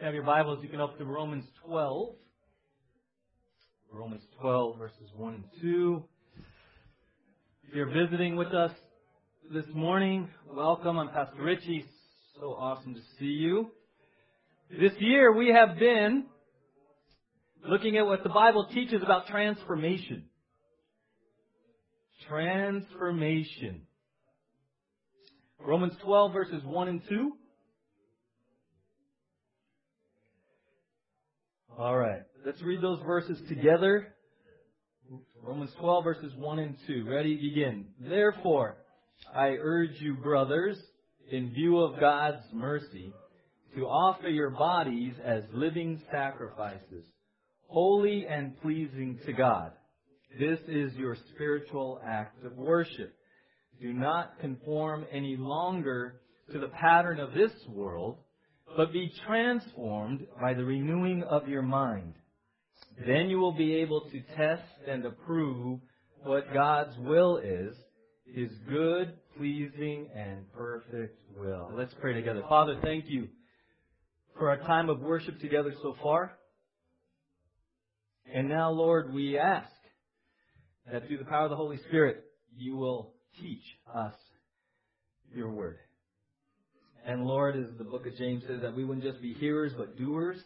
have your Bibles, you can open to Romans 12. Romans 12, verses 1 and 2. If you're visiting with us this morning, welcome. I'm Pastor Richie. So awesome to see you. This year we have been looking at what the Bible teaches about transformation. Transformation. Romans 12, verses 1 and 2. All right. Let's read those verses together. Romans 12 verses 1 and 2. Ready? Begin. Therefore, I urge you, brothers, in view of God's mercy, to offer your bodies as living sacrifices, holy and pleasing to God. This is your spiritual act of worship. Do not conform any longer to the pattern of this world, but be transformed by the renewing of your mind. Then you will be able to test and approve what God's will is, His good, pleasing, and perfect will. Let's pray together. Father, thank you for our time of worship together so far. And now, Lord, we ask that through the power of the Holy Spirit, you will teach us your word. And Lord, as the book of James says, that we wouldn't just be hearers, but doers.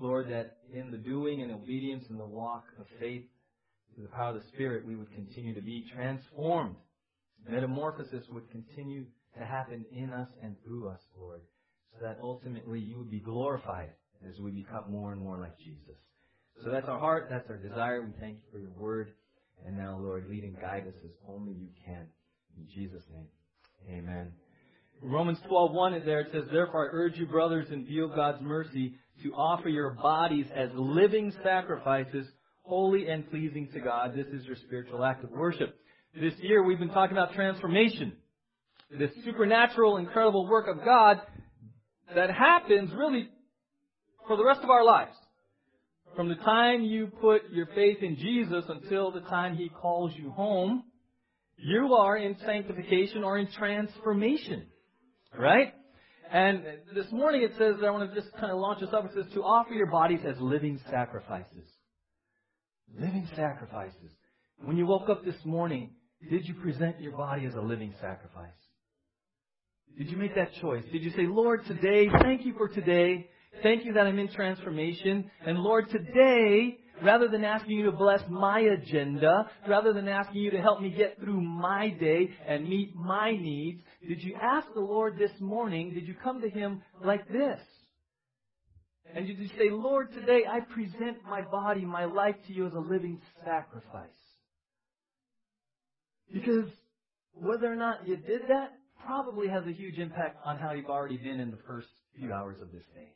Lord, that in the doing and obedience and the walk of faith, through the power of the Spirit, we would continue to be transformed. Metamorphosis would continue to happen in us and through us, Lord, so that ultimately you would be glorified as we become more and more like Jesus. So that's our heart, that's our desire. We thank you for your word. And now, Lord, lead and guide us as only you can. In Jesus' name, amen. Romans 12:1 is there. It says, "Therefore I urge you, brothers, in view of God's mercy, to offer your bodies as living sacrifices, holy and pleasing to God. This is your spiritual act of worship." This year we've been talking about transformation, this supernatural, incredible work of God that happens really for the rest of our lives. From the time you put your faith in Jesus until the time He calls you home, you are in sanctification or in transformation. Right? And this morning it says, I want to just kind of launch this up. It says to offer your bodies as living sacrifices. Living sacrifices. When you woke up this morning, did you present your body as a living sacrifice? Did you make that choice? Did you say, Lord, today, thank you for today. Thank you that I'm in transformation. And Lord, today, rather than asking you to bless my agenda, rather than asking you to help me get through my day and meet my needs, did you ask the Lord this morning, did you come to Him like this? And did you say, Lord, today I present my body, my life to you as a living sacrifice? Because whether or not you did that probably has a huge impact on how you've already been in the first few hours of this day.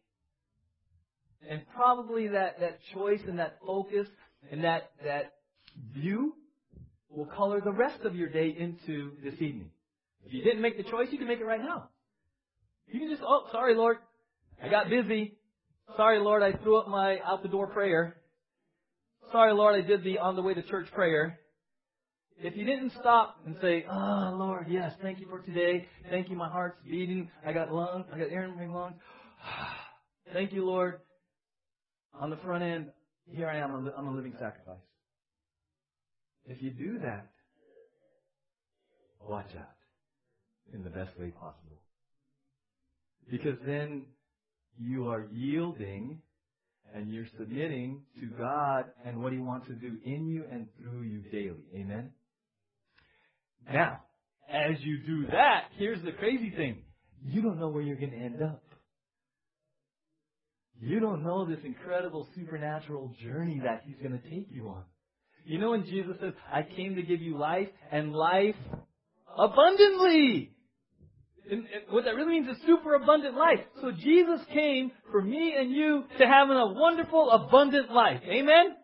And probably that, that choice and that focus and that, that view will color the rest of your day into this evening. If you didn't make the choice, you can make it right now. You can just, oh, sorry, Lord. I got busy. Sorry, Lord, I threw up my out the door prayer. Sorry, Lord, I did the on the way to church prayer. If you didn't stop and say, Oh, Lord, yes, thank you for today. Thank you, my heart's beating. I got lungs. I got air in my lungs. thank you, Lord on the front end, here I am, I'm a living sacrifice. If you do that, watch out in the best way possible. Because then you are yielding and you're submitting to God and what He wants to do in you and through you daily. Amen? Now, as you do that, here's the crazy thing. You don't know where you're going to end up. You don't know this incredible supernatural journey that He's going to take you on. You know when Jesus says, I came to give you life and life abundantly. And, what that really means is super abundant life. So Jesus came for me and you to have a wonderful, abundant life. Amen?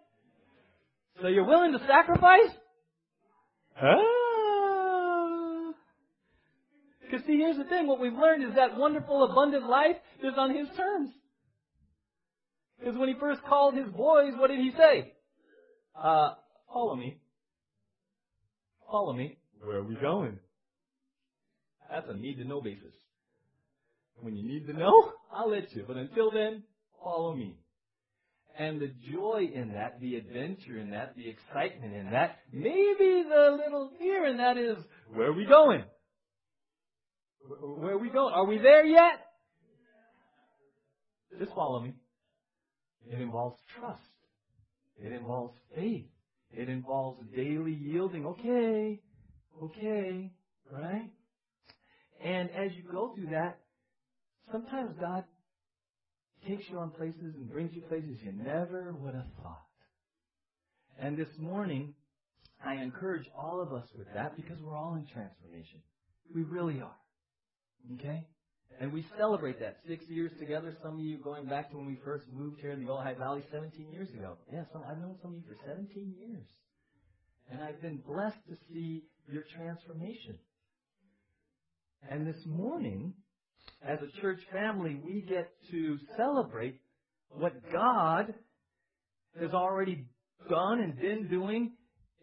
So you're willing to sacrifice? Ah. Because see, here's the thing. What we've learned is that wonderful, abundant life is on His terms. Because when he first called his boys, what did he say? Uh, follow me. Follow me. Where are we going? That's a need to know basis. When you need to know, I'll let you. But until then, follow me. And the joy in that, the adventure in that, the excitement in that, maybe the little fear in that is, where are we going? Where are we going? Are we there yet? Just follow me. It involves trust. It involves faith. It involves daily yielding. Okay, okay, right? And as you go through that, sometimes God takes you on places and brings you places you never would have thought. And this morning, I encourage all of us with that because we're all in transformation. We really are. Okay? And we celebrate that. Six years together, some of you going back to when we first moved here in the Ojai Valley 17 years ago. Yeah, some, I've known some of you for 17 years. And I've been blessed to see your transformation. And this morning, as a church family, we get to celebrate what God has already done and been doing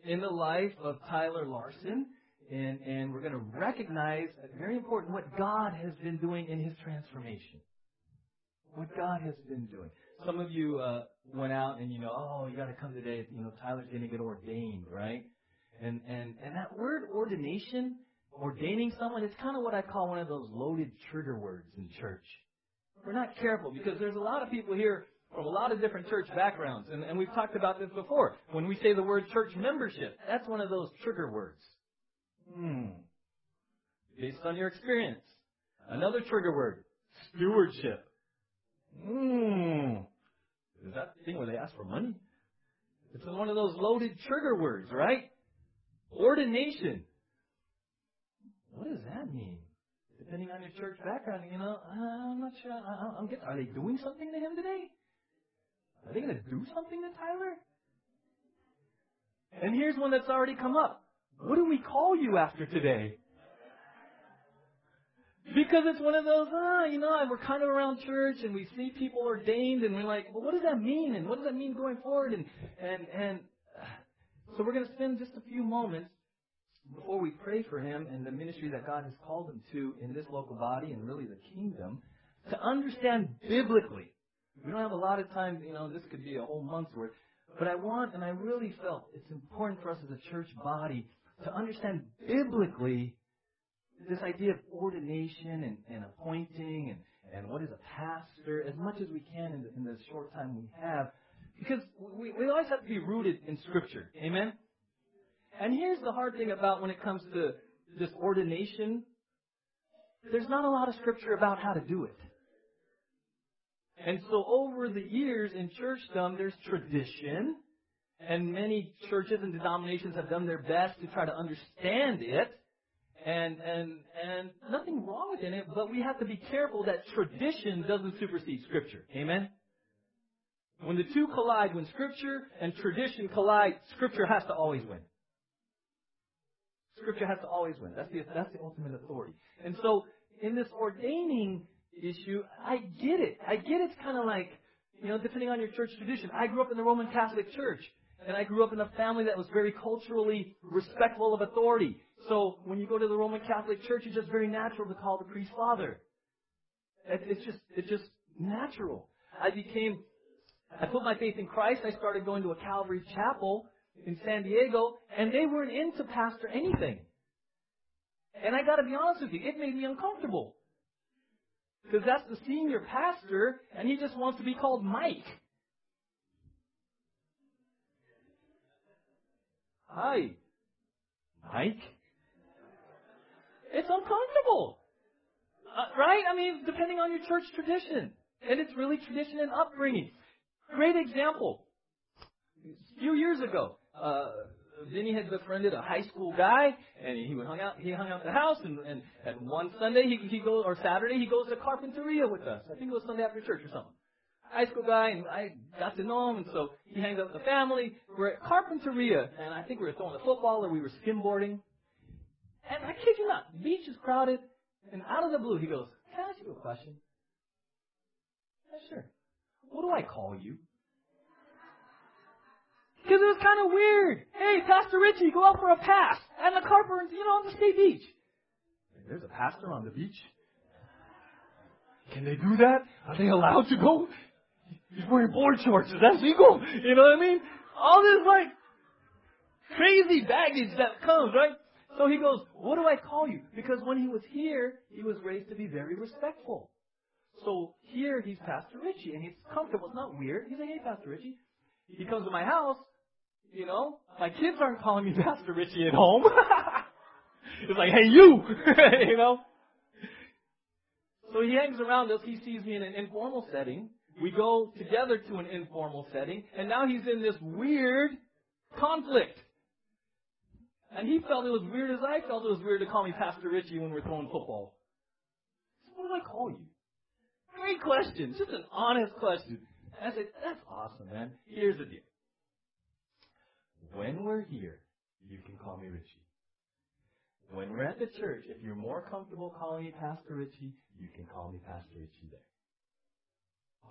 in the life of Tyler Larson and, and we're going to recognize, very important, what God has been doing in his transformation. What God has been doing. Some of you uh, went out and you know, oh, you got to come today. You know, Tyler's going to get ordained, right? And and and that word ordination, ordaining someone, it's kind of what I call one of those loaded trigger words in church. We're not careful because there's a lot of people here from a lot of different church backgrounds, and, and we've talked about this before. When we say the word church membership, that's one of those trigger words. Hmm. Based on your experience. Another trigger word. Stewardship. Hmm. Is that the thing where they ask for money? It's one of those loaded trigger words, right? Ordination. What does that mean? Depending on your church background, you know, I'm not sure. I'm getting, are they doing something to him today? Are they going to do something to Tyler? And here's one that's already come up. What do we call you after today? Because it's one of those, ah, you know, we're kind of around church and we see people ordained and we're like, well, what does that mean? And what does that mean going forward? And, and, and so we're going to spend just a few moments before we pray for him and the ministry that God has called him to in this local body and really the kingdom to understand biblically. We don't have a lot of time, you know, this could be a whole month's worth. But I want, and I really felt it's important for us as a church body to understand biblically this idea of ordination and, and appointing and, and what is a pastor as much as we can in the, in the short time we have. Because we, we always have to be rooted in Scripture. Amen? And here's the hard thing about when it comes to this ordination. There's not a lot of Scripture about how to do it. And so over the years in churchdom, there's tradition and many churches and denominations have done their best to try to understand it. And, and, and nothing wrong with it, but we have to be careful that tradition doesn't supersede Scripture. Amen? When the two collide, when Scripture and tradition collide, Scripture has to always win. Scripture has to always win. That's the, that's the ultimate authority. And so, in this ordaining issue, I get it. I get it's kind of like, you know, depending on your church tradition. I grew up in the Roman Catholic Church. And I grew up in a family that was very culturally respectful of authority. So when you go to the Roman Catholic Church, it's just very natural to call the priest father. It's just, it's just natural. I became, I put my faith in Christ. I started going to a Calvary chapel in San Diego, and they weren't into pastor anything. And I gotta be honest with you, it made me uncomfortable. Because that's the senior pastor, and he just wants to be called Mike. Hi. Mike? It's uncomfortable. Uh, right? I mean, depending on your church tradition. And it's really tradition and upbringing. Great example. A few years ago, uh, Vinny had befriended a high school guy, and he would hung out. He hung out at the house, and, and, and one Sunday he he goes or Saturday he goes to Carpinteria with us. I think it was Sunday after church or something high school guy, and I got to know him, and so he hangs out with the family. We're at Carpinteria, and I think we were throwing a football or we were skimboarding. And I kid you not, the beach is crowded, and out of the blue, he goes, Can I ask you a question? Yeah, sure. What do I call you? Because it was kind of weird. Hey, Pastor Richie, go out for a pass. And the carpenter, you know, on the state beach. There's a pastor on the beach. Can they do that? Are they allowed to go? He's wearing board shorts. Is that legal? You know what I mean? All this like crazy baggage that comes, right? So he goes, what do I call you? Because when he was here, he was raised to be very respectful. So here he's Pastor Richie and he's comfortable. It's not weird. He's like, hey, Pastor Richie. He comes to my house, you know, my kids aren't calling me Pastor Richie at home. it's like, hey, you! you know? So he hangs around us. He sees me in an informal setting. We go together to an informal setting. And now he's in this weird conflict. And he felt it was weird as I felt it was weird to call me Pastor Richie when we're throwing football. So what do I call you? Great question. Just an honest question. I said, that's awesome, man. Here's the deal. When we're here, you can call me Richie. When we're at the church, if you're more comfortable calling me Pastor Richie, you can call me Pastor Richie there.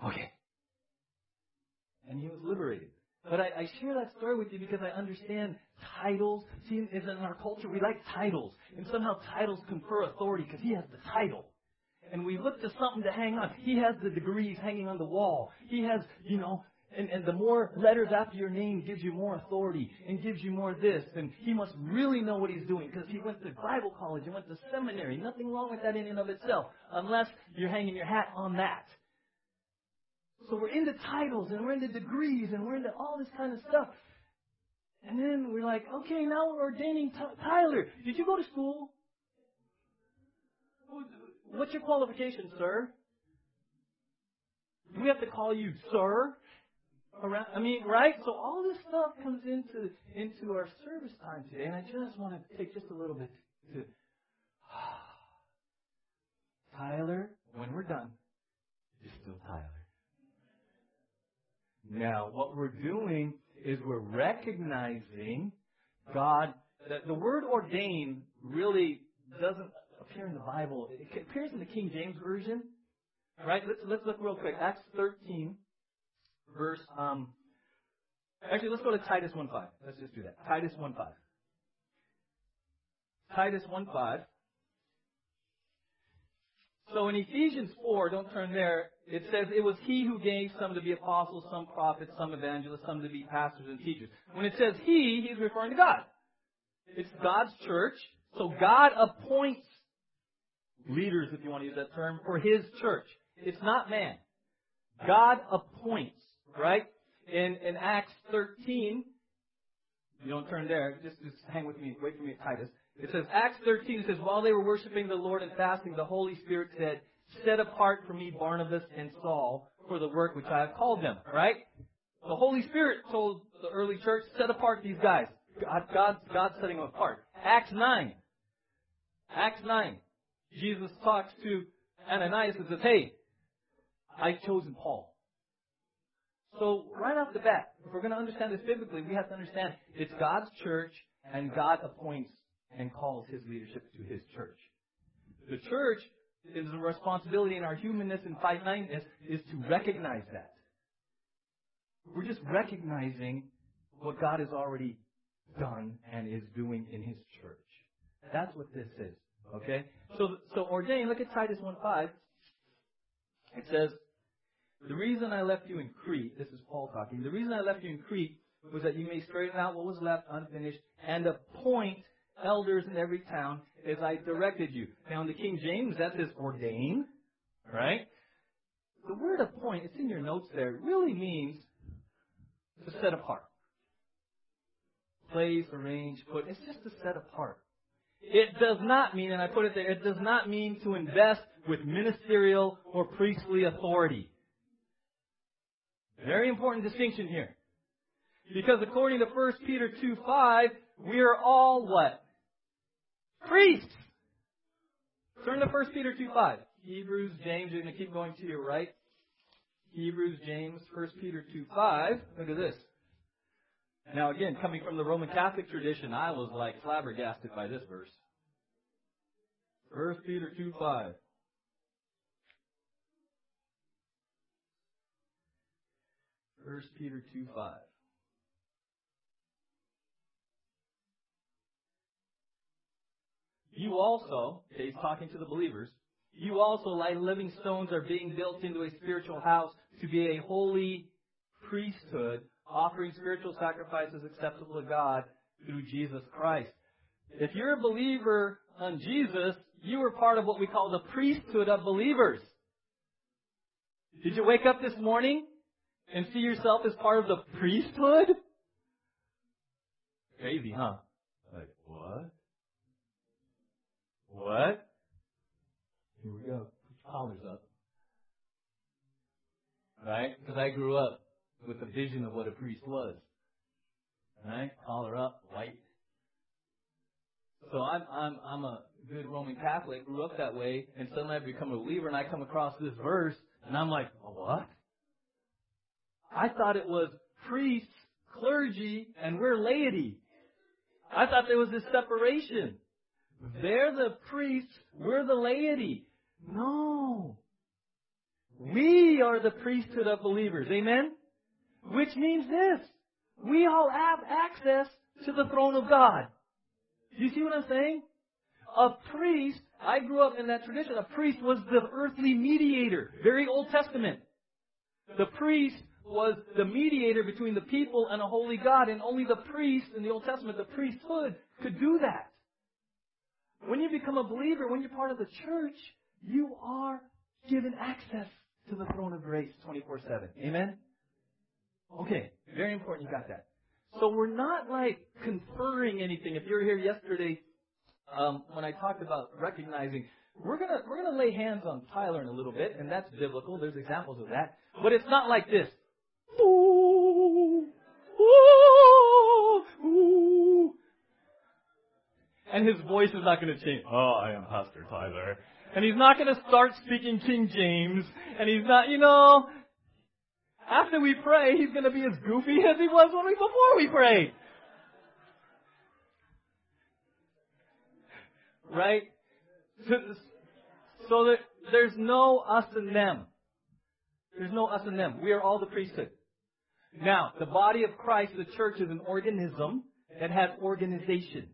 Okay. And he was liberated. But I, I share that story with you because I understand titles. See, in our culture, we like titles. And somehow titles confer authority because he has the title. And we look to something to hang on. He has the degrees hanging on the wall. He has, you know, and, and the more letters after your name gives you more authority and gives you more this. And he must really know what he's doing because he went to Bible college and went to seminary. Nothing wrong with that in and of itself, unless you're hanging your hat on that. So we're into titles and we're into degrees and we're into all this kind of stuff. And then we're like, okay, now we're ordaining T- Tyler. Did you go to school? What's your qualification, sir? Do we have to call you sir? Around, I mean, right? So all this stuff comes into into our service time today, and I just want to take just a little bit to Tyler. When we're done, you're still Tyler. Now, what we're doing is we're recognizing God. That the word ordain really doesn't appear in the Bible. It appears in the King James Version. Right? Let's, let's look real quick. Acts 13, verse, um, actually, let's go to Titus 1.5. Let's just do that. Titus 1.5. Titus 1.5. So in Ephesians 4, don't turn there, it says it was he who gave some to be apostles, some prophets, some evangelists, some to be pastors and teachers. When it says he, he's referring to God. It's God's church. So God appoints leaders, if you want to use that term, for His church. It's not man. God appoints, right? In, in Acts 13, you don't turn there, just, just hang with me, wait for me at Titus. It says, Acts 13, it says, while they were worshiping the Lord and fasting, the Holy Spirit said, set apart for me Barnabas and Saul for the work which I have called them, right? The Holy Spirit told the early church, set apart these guys. God, God, God's setting them apart. Acts 9. Acts 9. Jesus talks to Ananias and says, hey, I've chosen Paul. So right off the bat, if we're going to understand this biblically, we have to understand it's God's church and God appoints and calls his leadership to his church. The church is a responsibility in our humanness and finiteness is to recognize that. We're just recognizing what God has already done and is doing in his church. That's what this is. Okay? So, so ordain, look at Titus 1.5. It says, the reason I left you in Crete, this is Paul talking, the reason I left you in Crete was that you may straighten out what was left unfinished and appoint elders in every town as I directed you. Now in the King James, that says ordain, right? The word appoint, it's in your notes there, really means to set apart. Place, arrange, put. It's just to set apart. It does not mean, and I put it there, it does not mean to invest with ministerial or priestly authority. Very important distinction here. Because according to 1 Peter 2 5, we are all what? Priests! Turn to 1 Peter 2 5. Hebrews, James, you're going to keep going to your right. Hebrews, James, 1 Peter 2 5. Look at this. Now again, coming from the Roman Catholic tradition, I was like flabbergasted by this verse. 1 Peter 2 5. First Peter 2 5. You also, okay, he's talking to the believers, you also, like living stones, are being built into a spiritual house to be a holy priesthood, offering spiritual sacrifices acceptable to God through Jesus Christ. If you're a believer on Jesus, you are part of what we call the priesthood of believers. Did you wake up this morning and see yourself as part of the priesthood? Crazy, huh? Like, what? What? Here we go. Put your collars up. Right? Because I grew up with a vision of what a priest was. Right? Collar up, white. So I'm I'm I'm a good Roman Catholic, grew up that way, and suddenly I become a believer and I come across this verse and I'm like, what? I thought it was priests, clergy, and we're laity. I thought there was this separation. They're the priests, we're the laity. No. We are the priesthood of believers. Amen? Which means this. We all have access to the throne of God. Do you see what I'm saying? A priest, I grew up in that tradition, a priest was the earthly mediator. Very Old Testament. The priest was the mediator between the people and a holy God, and only the priest in the Old Testament, the priesthood, could do that. When you become a believer, when you're part of the church, you are given access to the throne of grace 24-7. Amen? Okay, very important you got that. So we're not like conferring anything. If you were here yesterday, um, when I talked about recognizing, we're gonna we're gonna lay hands on Tyler in a little bit, and that's biblical. There's examples of that, but it's not like this. And his voice is not going to change. Oh, I am Pastor Tyler. And he's not going to start speaking King James. And he's not, you know, after we pray, he's going to be as goofy as he was when we, before we prayed. Right? So, that there's no us and them. There's no us and them. We are all the priesthood. Now, the body of Christ, the church, is an organism that has organization.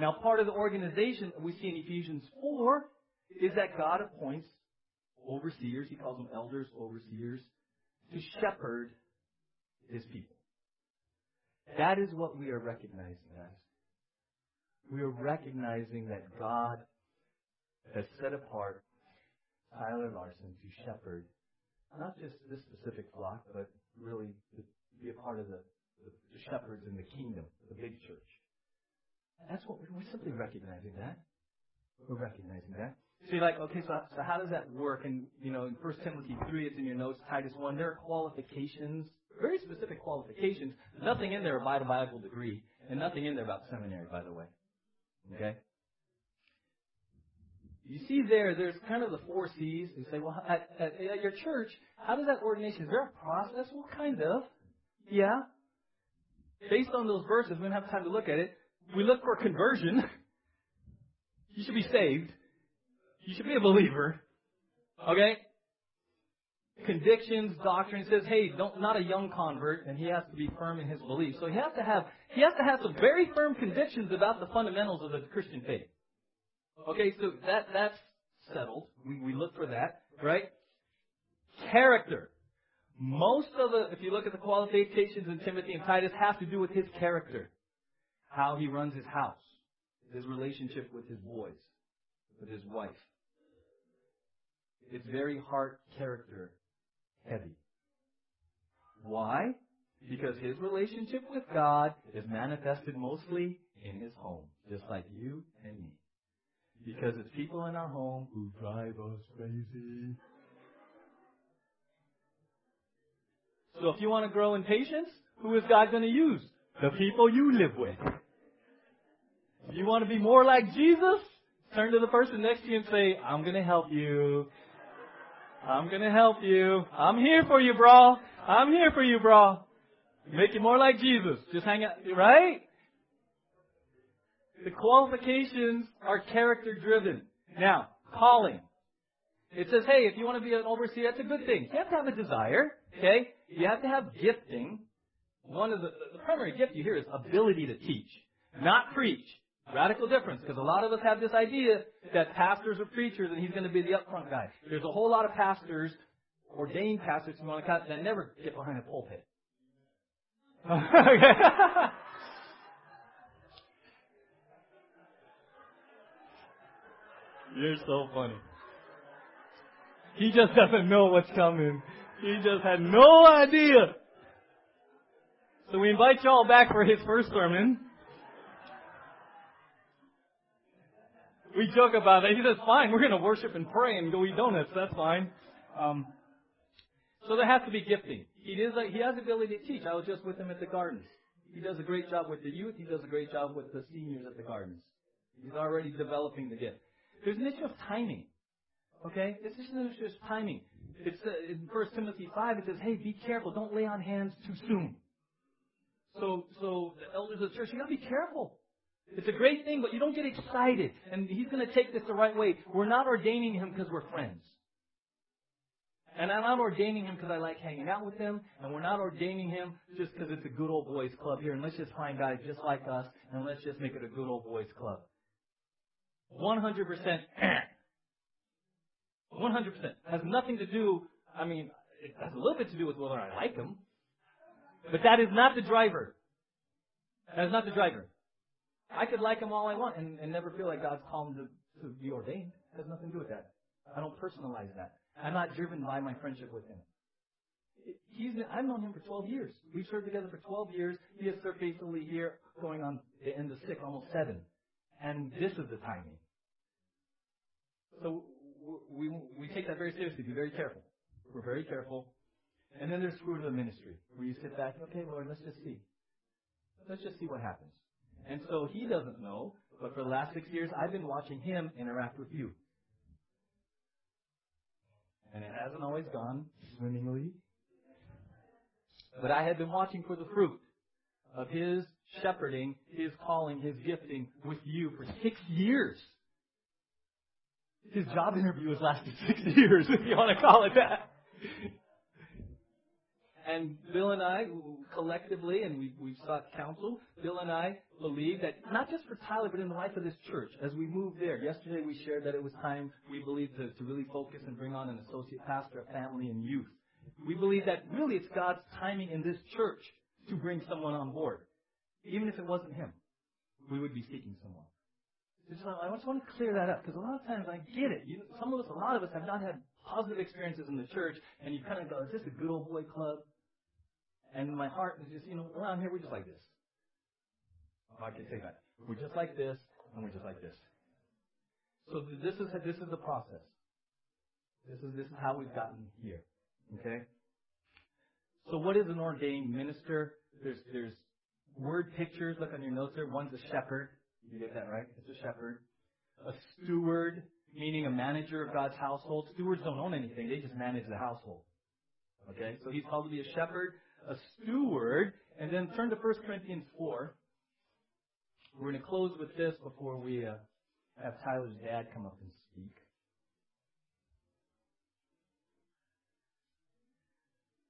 Now, part of the organization we see in Ephesians 4 is that God appoints overseers. He calls them elders, overseers, to shepherd his people. That is what we are recognizing as. We are recognizing that God has set apart Tyler Larson to shepherd not just this specific flock, but really to be a part of the, the, shepherds in the kingdom, the big church. That's what we're, we're simply recognizing that. We're recognizing that. So you're like, okay, so, so how does that work? And, you know, in 1 Timothy 3, it's in your notes, Titus 1, there are qualifications, very specific qualifications. Nothing in there about a Bible degree, and nothing in there about seminary, by the way. Okay? You see there, there's kind of the four C's. You say, well, at, at, at your church, how does that ordination, is there a process? Well, kind of. Yeah. Based on those verses, we don't have time to look at it. We look for conversion. You should be saved. You should be a believer. Okay? Convictions, doctrine says, hey, don't, not a young convert, and he has to be firm in his beliefs. So he has to have, he has to have some very firm convictions about the fundamentals of the Christian faith. Okay, so that, that's settled. We, we look for that, right? Character. Most of the, if you look at the qualifications in Timothy and Titus, have to do with his character. How he runs his house. His relationship with his boys. With his wife. It's very heart character heavy. Why? Because his relationship with God is manifested mostly in his home, just like you and me. Because it's people in our home who drive us crazy. So if you want to grow in patience, who is God going to use? The people you live with. You want to be more like Jesus, turn to the person next to you and say, I'm going to help you. I'm going to help you. I'm here for you, bro. I'm here for you, bro. Make you more like Jesus. Just hang out, right? The qualifications are character driven. Now, calling. It says, hey, if you want to be an overseer, that's a good thing. You have to have a desire, okay? You have to have gifting. One of the, the primary gift you hear is ability to teach, not preach. Radical difference, because a lot of us have this idea that pastors are preachers and he's going to be the upfront guy. There's a whole lot of pastors, ordained pastors, you want to cut, that never get behind a pulpit. You're so funny. He just doesn't know what's coming. He just had no idea. So we invite y'all back for his first sermon. We joke about it. He says, fine, we're going to worship and pray and go eat donuts. That's fine. Um, so there has to be gifting. He is he has the ability to teach. I was just with him at the gardens. He does a great job with the youth. He does a great job with the seniors at the gardens. He's already developing the gift. There's an issue of timing. Okay? This is an issue of timing. It's uh, in 1 Timothy 5, it says, hey, be careful. Don't lay on hands too soon. So, so the elders of the church, you gotta be careful. It's a great thing, but you don't get excited. And he's gonna take this the right way. We're not ordaining him because we're friends. And I'm not ordaining him because I like hanging out with him, and we're not ordaining him just because it's a good old boys club here, and let's just find guys just like us, and let's just make it a good old boys club. 100% 100%. Has nothing to do, I mean, it has a little bit to do with whether I like him. But that is not the driver. That is not the driver. I could like him all I want and, and never feel like God's called him to, to be ordained. It has nothing to do with that. I don't personalize that. I'm not driven by my friendship with him. He's, I've known him for 12 years. We've served together for 12 years. He has served faithfully here, going on the end of six, almost seven. And this is the timing. So we, we take that very seriously. Be very careful. We're very careful. And then there's fruit of the ministry, where you sit back, okay, Lord, let's just see. Let's just see what happens. And so he doesn't know, but for the last six years, I've been watching him interact with you. And it hasn't always gone swimmingly. But I have been watching for the fruit of his shepherding, his calling, his gifting with you for six years. His job interview has lasted six years, if you want to call it that. And Bill and I, collectively, and we, we've sought counsel, Bill and I believe that not just for Tyler, but in the life of this church, as we move there. Yesterday we shared that it was time, we believe, to, to really focus and bring on an associate pastor of family and youth. We believe that really it's God's timing in this church to bring someone on board. Even if it wasn't him, we would be seeking someone. I just want to clear that up because a lot of times I get it. You, some of us, a lot of us have not had positive experiences in the church, and you kind of go, "Is this a good old boy club?" And my heart is just, you know, around here we're just like this. Oh, I can say that. We're just like this, and we're just like this. So this is this is the process. This is this is how we've gotten here. Okay. So what is an ordained minister? There's there's word pictures. Look on your notes there. One's a shepherd. You get that right? It's a shepherd. A steward, meaning a manager of God's household. Stewards don't own anything. They just manage the household. Okay? So he's called to be a shepherd, a steward, and then turn to 1 Corinthians 4. We're going to close with this before we uh, have Tyler's dad come up and speak.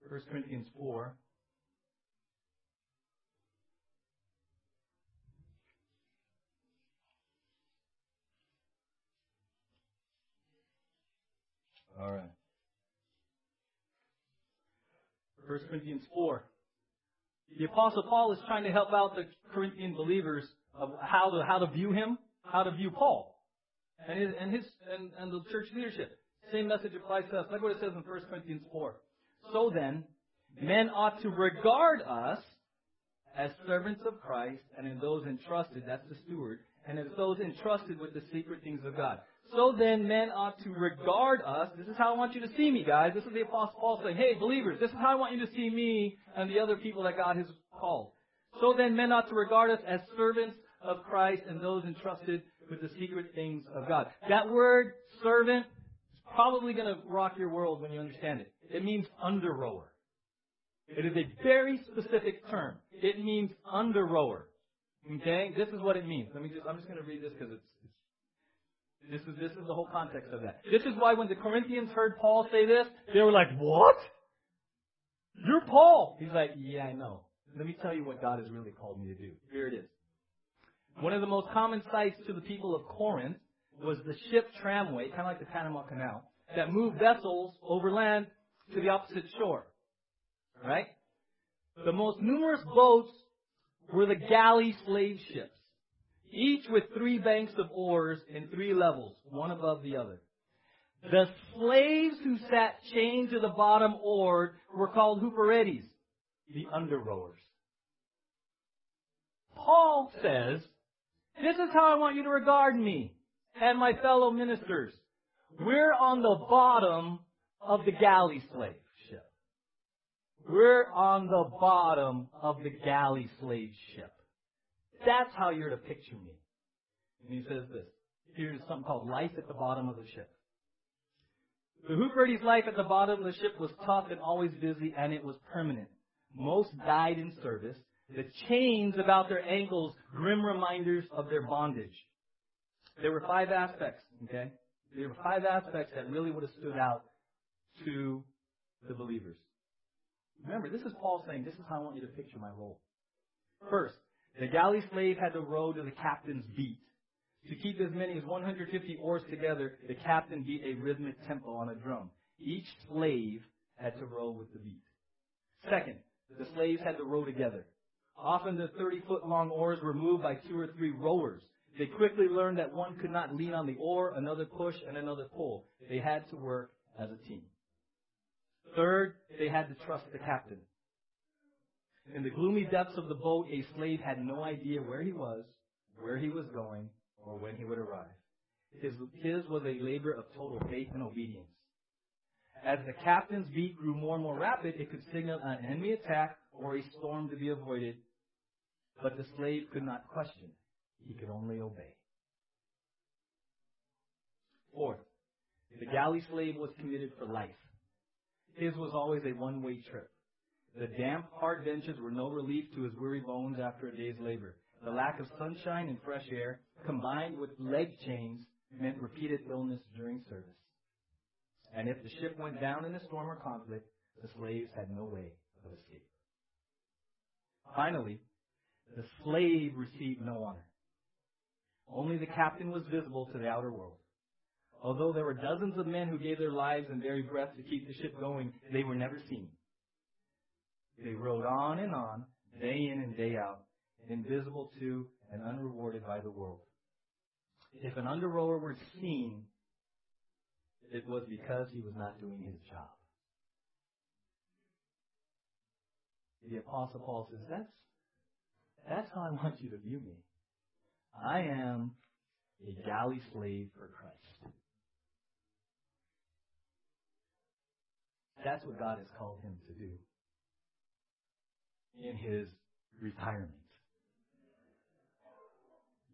1 Corinthians 4. All right. 1 Corinthians 4. The Apostle Paul is trying to help out the Corinthian believers of how to, how to view him, how to view Paul, and his, and his, and, and the church leadership. Same message applies to us. Look what it says in 1 Corinthians 4. So then, men ought to regard us as servants of Christ and in those entrusted, that's the steward, and as those entrusted with the secret things of God. So then men ought to regard us. This is how I want you to see me, guys. This is the Apostle Paul saying, hey, believers, this is how I want you to see me and the other people that God has called. So then men ought to regard us as servants of Christ and those entrusted with the secret things of God. That word, servant, is probably going to rock your world when you understand it. It means under rower. It is a very specific term. It means under rower. Okay? This is what it means. Let me just, I'm just going to read this because it's this is, this is the whole context of that. This is why when the Corinthians heard Paul say this, they were like, what? You're Paul. He's like, yeah, I know. Let me tell you what God has really called me to do. Here it is. One of the most common sights to the people of Corinth was the ship tramway, kind of like the Panama Canal, that moved vessels overland to the opposite shore. Right? The most numerous boats were the galley slave ships, each with three banks of oars in three levels, one above the other. The slaves who sat chained to the bottom oar were called hooperetes, the under rowers. Paul says, this is how I want you to regard me and my fellow ministers. We're on the bottom of the galley slave ship. We're on the bottom of the galley slave ship. That's how you're to picture me. And he says this. Here's something called life at the bottom of the ship. The Hooper's life at the bottom of the ship was tough and always busy, and it was permanent. Most died in service. The chains about their ankles, grim reminders of their bondage. There were five aspects, okay? There were five aspects that really would have stood out to the believers. Remember, this is Paul saying, this is how I want you to picture my role. First, the galley slave had to row to the captain's beat. To keep as many as 150 oars together, the captain beat a rhythmic tempo on a drum. Each slave had to row with the beat. Second, the slaves had to row together. Often the 30 foot long oars were moved by two or three rowers. They quickly learned that one could not lean on the oar, another push, and another pull. They had to work as a team. Third, they had to trust the captain. In the gloomy depths of the boat, a slave had no idea where he was, where he was going, or when he would arrive. His, his was a labor of total faith and obedience. As the captain's beat grew more and more rapid, it could signal an enemy attack or a storm to be avoided, but the slave could not question. He could only obey. Fourth, the galley slave was committed for life. His was always a one-way trip. The damp, hard benches were no relief to his weary bones after a day's labor. The lack of sunshine and fresh air, combined with leg chains, meant repeated illness during service. And if the ship went down in a storm or conflict, the slaves had no way of escape. Finally, the slave received no honor. Only the captain was visible to the outer world. Although there were dozens of men who gave their lives and very breath to keep the ship going, they were never seen. They rowed on and on, day in and day out, invisible to and unrewarded by the world. If an under rower were seen, it was because he was not doing his job. The apostle Paul says, that's, that's how I want you to view me. I am a galley slave for Christ. That's what God has called him to do in his retirement.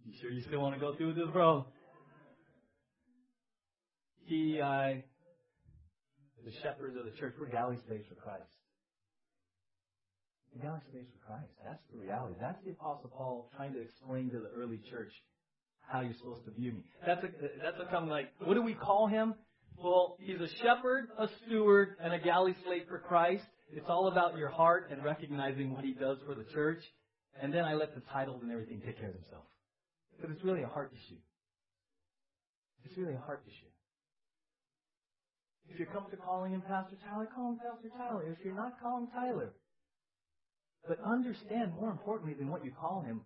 You sure you still want to go through this, bro? He, uh, the shepherds of the church, we're galley slaves for Christ. Galley slaves for Christ. That's the reality. That's the Apostle Paul trying to explain to the early church how you're supposed to view me. That's a, that's a come like, what do we call him? Well, he's a shepherd, a steward, and a galley slave for Christ. It's all about your heart and recognizing what he does for the church. And then I let the titles and everything take care of themselves. Because it's really a heart issue. It's really a heart issue. If you're comfortable calling him Pastor Tyler, call him Pastor Tyler. If you're not, call him Tyler. But understand, more importantly than what you call him,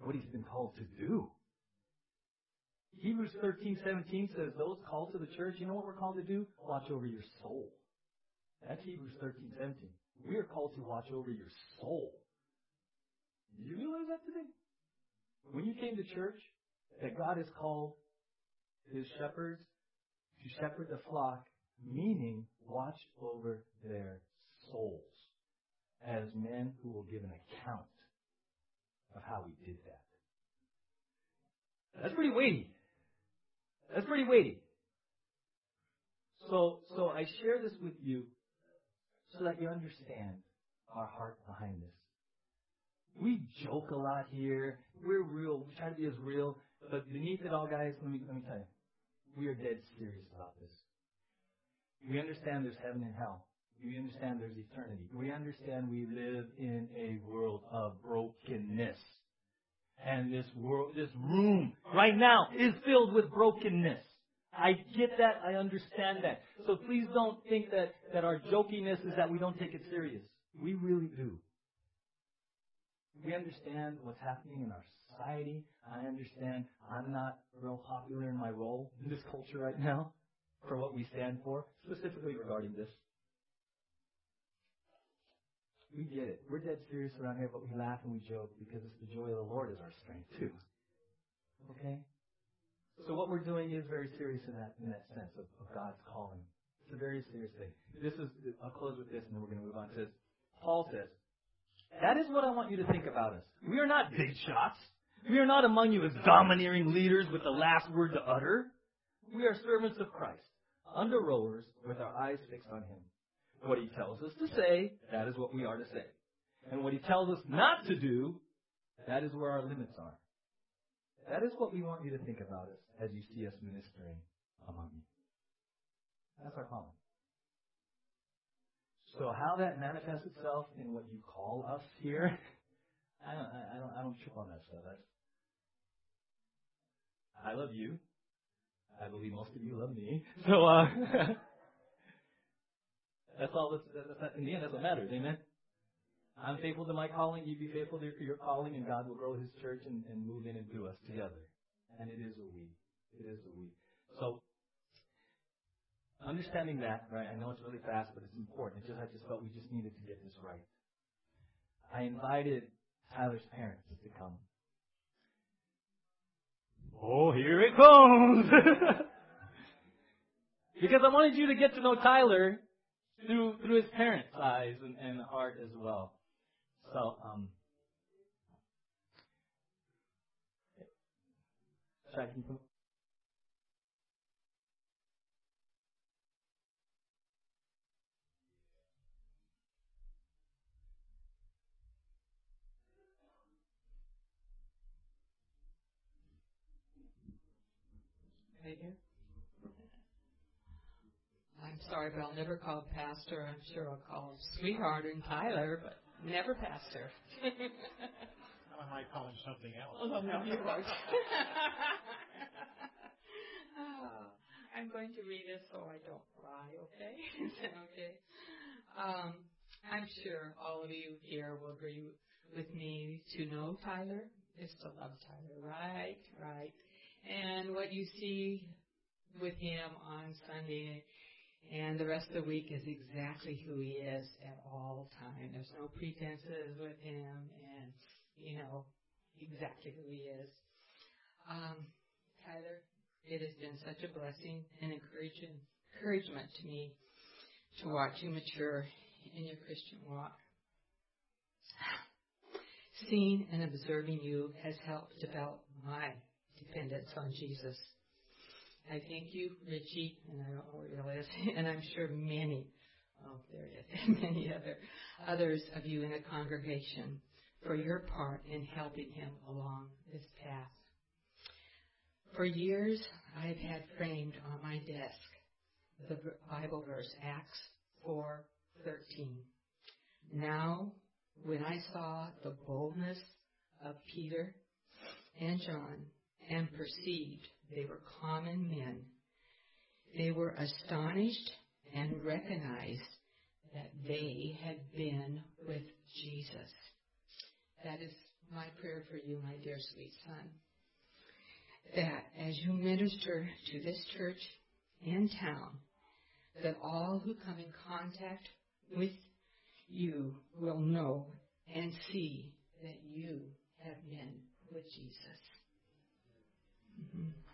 what he's been called to do. Hebrews 13, 17 says, those called to the church, you know what we're called to do? Watch over your soul. That's Hebrews 13, 17. We are called to watch over your soul. Do you realize that today? When you came to church, that God has called his shepherds to shepherd the flock, meaning watch over their souls as men who will give an account of how we did that. That's pretty weighty. That's pretty weighty. So, so I share this with you so that you understand our heart behind this. We joke a lot here. We're real. We try to be as real. But beneath it all, guys, let me, let me tell you, we are dead serious about this. We understand there's heaven and hell. We understand there's eternity. We understand we live in a world of brokenness. And this world, this room right now is filled with brokenness. I get that. I understand that. So please don't think that, that our jokiness is that we don't take it serious. We really do. We understand what's happening in our society. I understand I'm not real popular in my role in this culture right now for what we stand for, specifically regarding this. We get it. We're dead serious around here, but we laugh and we joke because it's the joy of the Lord is our strength too. Okay? So what we're doing is very serious in that in that sense of, of God's calling. It's a very serious thing. This is I'll close with this and then we're going to move on. It says Paul says, That is what I want you to think about us. We are not big shots. We are not among you as domineering leaders with the last word to utter. We are servants of Christ, under rowers with our eyes fixed on him. What he tells us to say, that is what we are to say. And what he tells us not to do, that is where our limits are. That is what we want you to think about us as you see us ministering among you. That's our calling. So how that manifests itself in what you call us here, I don't, I don't, I don't trip on that stuff. That's, I love you. I believe most of you love me. So, uh, that's all that's, that's, in the end, that's what matters. Amen? I'm faithful to my calling. You be faithful to your calling, and God will grow His church and, and move in and do us together. And it is a we. It is a we. So, understanding that, right? I know it's really fast, but it's important. It just, I just felt we just needed to get this right. I invited Tyler's parents to come. Oh, here it comes! because I wanted you to get to know Tyler through through his parents' eyes and, and heart as well. So, um, should I keep him? Right here. I'm sorry, but I'll never call pastor. I'm sure I'll call him sweetheart and Tyler, but never pastor. I might call him something else. Oh, no, you won't. oh, I'm going to read this so I don't cry, okay? Is that okay? Um, I'm sure all of you here will agree with me to know Tyler is to love Tyler, right? Right. And what you see with him on Sunday and the rest of the week is exactly who he is at all time. There's no pretenses with him and, you know, exactly who he is. Um, Tyler, it has been such a blessing and encouragement, encouragement to me to watch you mature in your Christian walk. Seeing and observing you has helped develop my dependence on Jesus. I thank you, Richie, and I don't know where Bill is, and I'm sure many, oh, there it is, many other, others of you in the congregation for your part in helping him along this path. For years, I've had framed on my desk the Bible verse Acts 4:13. Now, when I saw the boldness of Peter and John and perceived they were common men. They were astonished and recognized that they had been with Jesus. That is my prayer for you, my dear sweet son. That as you minister to this church and town, that all who come in contact with you will know and see that you have been with Jesus. Mm-hmm.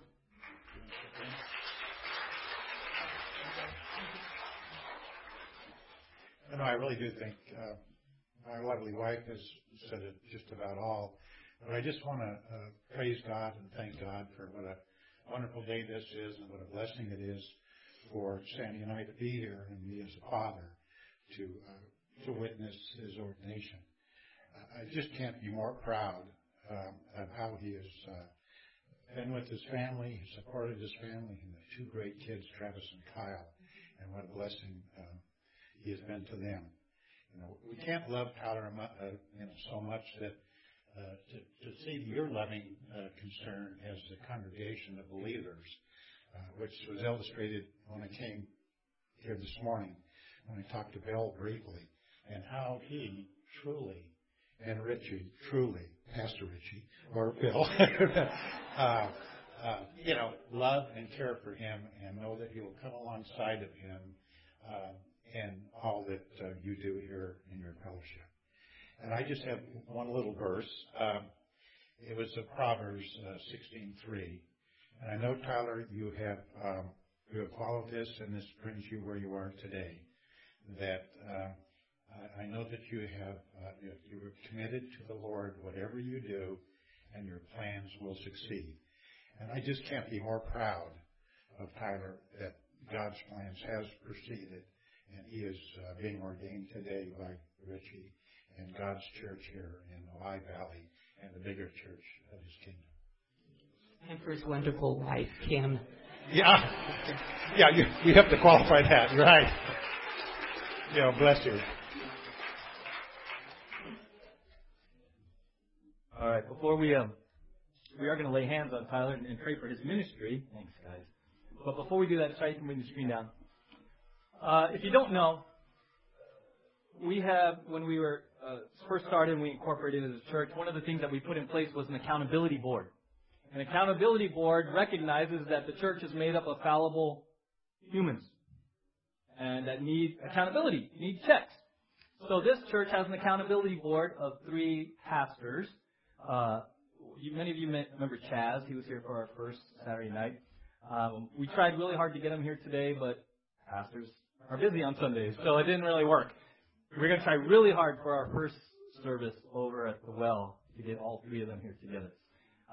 Know, I really do think uh, my lovely wife has said it just about all. But I just want to uh, praise God and thank God for what a wonderful day this is and what a blessing it is for Sandy and I to be here and me as a father to uh, to witness his ordination. I just can't be more proud um, of how he has uh, been with his family, supported his family and the two great kids, Travis and Kyle, and what a blessing uh, he has been to them. You know, we can't love Tyler uh, you know, so much that uh, to, to see your loving uh, concern as the congregation of believers, uh, which was illustrated when I came here this morning, when I talked to Bill briefly, and how he truly, and Richie, truly, Pastor Richie, or Bill, uh, uh, you know, love and care for him and know that he will come alongside of him uh, and all that uh, you do here in your fellowship. And I just have one little verse. Um, it was of Proverbs uh, 16:3, and I know Tyler, you have um, you have followed this, and this brings you where you are today. That uh, I know that you have uh, you are committed to the Lord, whatever you do, and your plans will succeed. And I just can't be more proud of Tyler that God's plans has proceeded, and he is uh, being ordained today by Richie and God's church here in Ojai Valley and the bigger church of his kingdom. And for his wonderful wife, Kim. Yeah. Yeah, you, you have to qualify that. Right. Yeah, bless you. All right, before we um, we are going to lay hands on Tyler and, and pray for his ministry. Thanks, guys. But before we do that, sorry, you can bring the screen down. Uh, if you don't know, we have, when we were uh, first started and we incorporated into the church, one of the things that we put in place was an accountability board. An accountability board recognizes that the church is made up of fallible humans and that need accountability, need checks. So this church has an accountability board of three pastors. Uh, you, many of you remember Chaz. He was here for our first Saturday night. Um, we tried really hard to get him here today, but pastors are busy on Sundays, so it didn't really work. We're going to try really hard for our first service over at the well to get all three of them here together.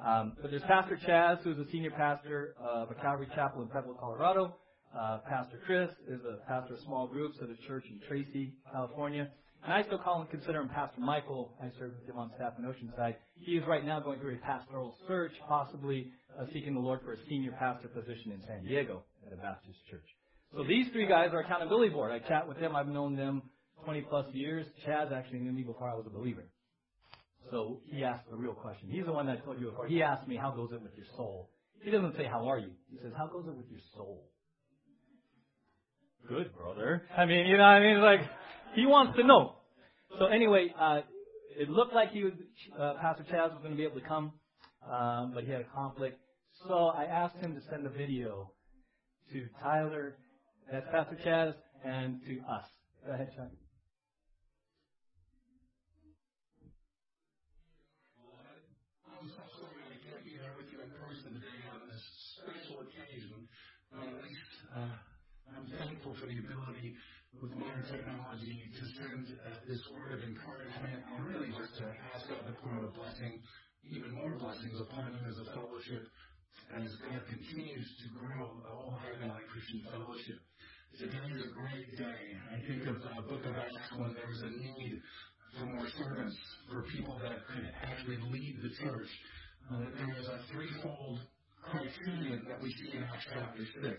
Um, but there's Pastor Chaz, who's a senior pastor of a Calvary Chapel in Pueblo, Colorado. Uh, pastor Chris is a pastor of small groups at a church in Tracy, California. And I still call and consider him Pastor Michael. I serve with him on staff in Oceanside. He is right now going through a pastoral search, possibly uh, seeking the Lord for a senior pastor position in San Diego at a Baptist church. So these three guys are accountability board. I chat with them. I've known them 20 plus years. Chaz actually knew me before I was a believer. So he asked the real question. He's the one that told you before. He asked me, how goes it with your soul? He doesn't say, how are you? He says, how goes it with your soul? Good, brother. I mean, you know what I mean? Like, he wants to know. So anyway, uh, it looked like he was, uh, Pastor Chaz was going to be able to come, um, but he had a conflict. So I asked him to send a video to Tyler, that's Pastor Chaz, and to us. Go ahead, Chuck. Uh, I'm thankful for the ability with modern technology to send uh, this word of encouragement and really just to ask God to pour a blessing, even more blessings upon you as a fellowship as God continues to grow Ojai Valley Christian Fellowship. Today is a great day. I think of the book of Acts when there was a need for more servants, for people that could actually lead the church. Uh, there was a threefold criterion that we see in Acts chapter 6.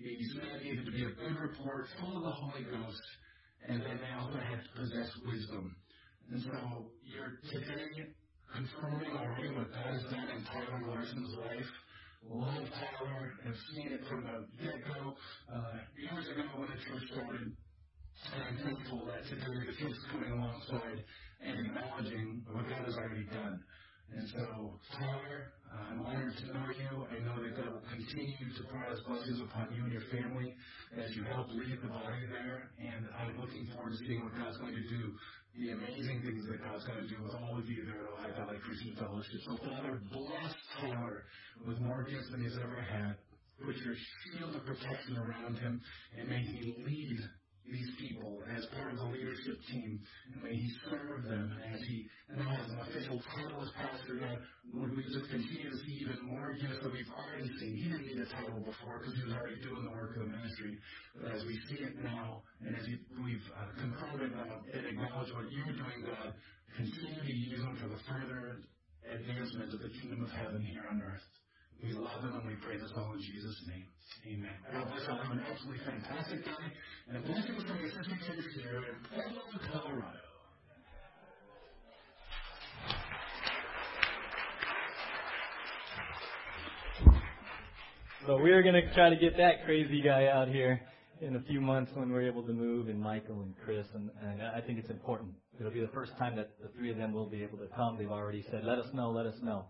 These men needed to be a good report, full of the Holy Ghost, and then they also had to possess wisdom. And so you're today confirming what God has done in Tyler Larson's life. Love Tyler, have seen it from the get-go. Uh, years ago when the church started, and I'm thankful that today the is coming alongside and acknowledging what God has already done. And so, Tyler, uh, I'm honored to know you. I know that God will continue to pour His blessings upon you and your family as you help lead the body there. And I'm looking forward to seeing what God's going to do, the amazing things that God's going to do with all of you there at Ojai Valley Christian Fellowship. So, Father, bless Tyler with more gifts than he's ever had. Put your shield of protection around him, and may he lead these people as part of the leadership team. And may He serve them as He now has an official title as pastor. God, would we just continue to see even more gifts that we've already seen? He didn't need a title before because He was already doing the work of the ministry. But as we see it now, and as we've uh, confirmed it and acknowledge what you're doing, God, continue to use them for the further advancement of the kingdom of heaven here on earth. We love him and we pray this all in Jesus' name. Amen. God bless I have an absolutely fantastic guy, And a blessing from the Assistant Church here in Pueblo, Colorado. So we are going to try to get that crazy guy out here in a few months when we're able to move, and Michael and Chris, and, and I think it's important. It'll be the first time that the three of them will be able to come. They've already said, let us know, let us know.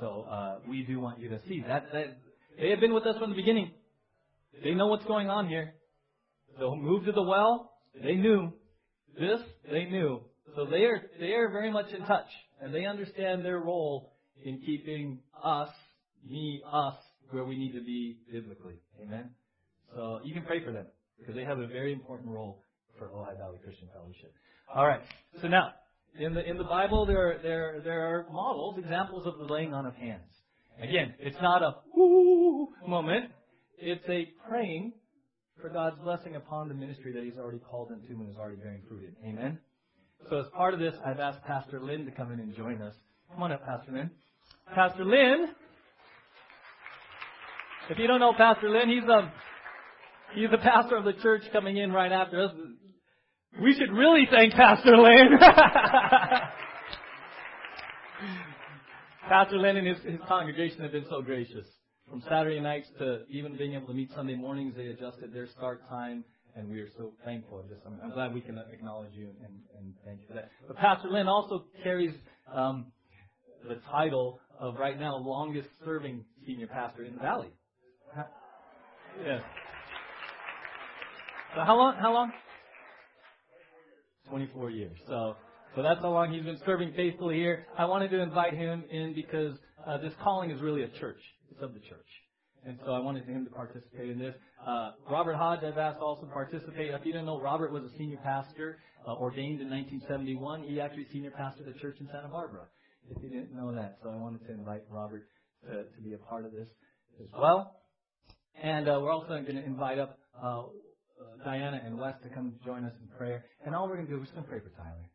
So uh, we do want you to see that, that they have been with us from the beginning. They know what's going on here. The move to the well, they knew. This, they knew. So they are they are very much in touch, and they understand their role in keeping us, me, us, where we need to be biblically. Amen. So you can pray for them because they have a very important role for Ojai Valley Christian Fellowship. All right. So now, in the in the Bible, there there there are models, examples of the laying on of hands. Again, it's not a whoo moment. It's a praying for God's blessing upon the ministry that He's already called into and is already bearing fruit in. Amen. So as part of this, I've asked Pastor Lynn to come in and join us. Come on up, Pastor Lynn. Pastor Lynn. If you don't know Pastor Lynn, he's um he's the pastor of the church coming in right after us. We should really thank Pastor Lynn. Pastor Lynn and his, his congregation have been so gracious. From Saturday nights to even being able to meet Sunday mornings, they adjusted their start time, and we are so thankful. Just, I'm, I'm glad we can acknowledge you and, and thank you for that. But Pastor Lynn also carries um, the title of right now longest serving senior pastor in the valley. Yeah. So how long? How long? 24 years. So, so that's how long he's been serving faithfully here. I wanted to invite him in because uh, this calling is really a church. It's of the church. And so I wanted him to participate in this. Uh, Robert Hodge, I've asked also to participate. If you didn't know, Robert was a senior pastor, uh, ordained in 1971. He actually senior pastored the church in Santa Barbara. If you didn't know that, so I wanted to invite Robert to, to be a part of this as well. And uh, we're also going to invite up uh, Uh, Diana and Wes to come join us in prayer. And all we're going to do is just going to pray for Tyler.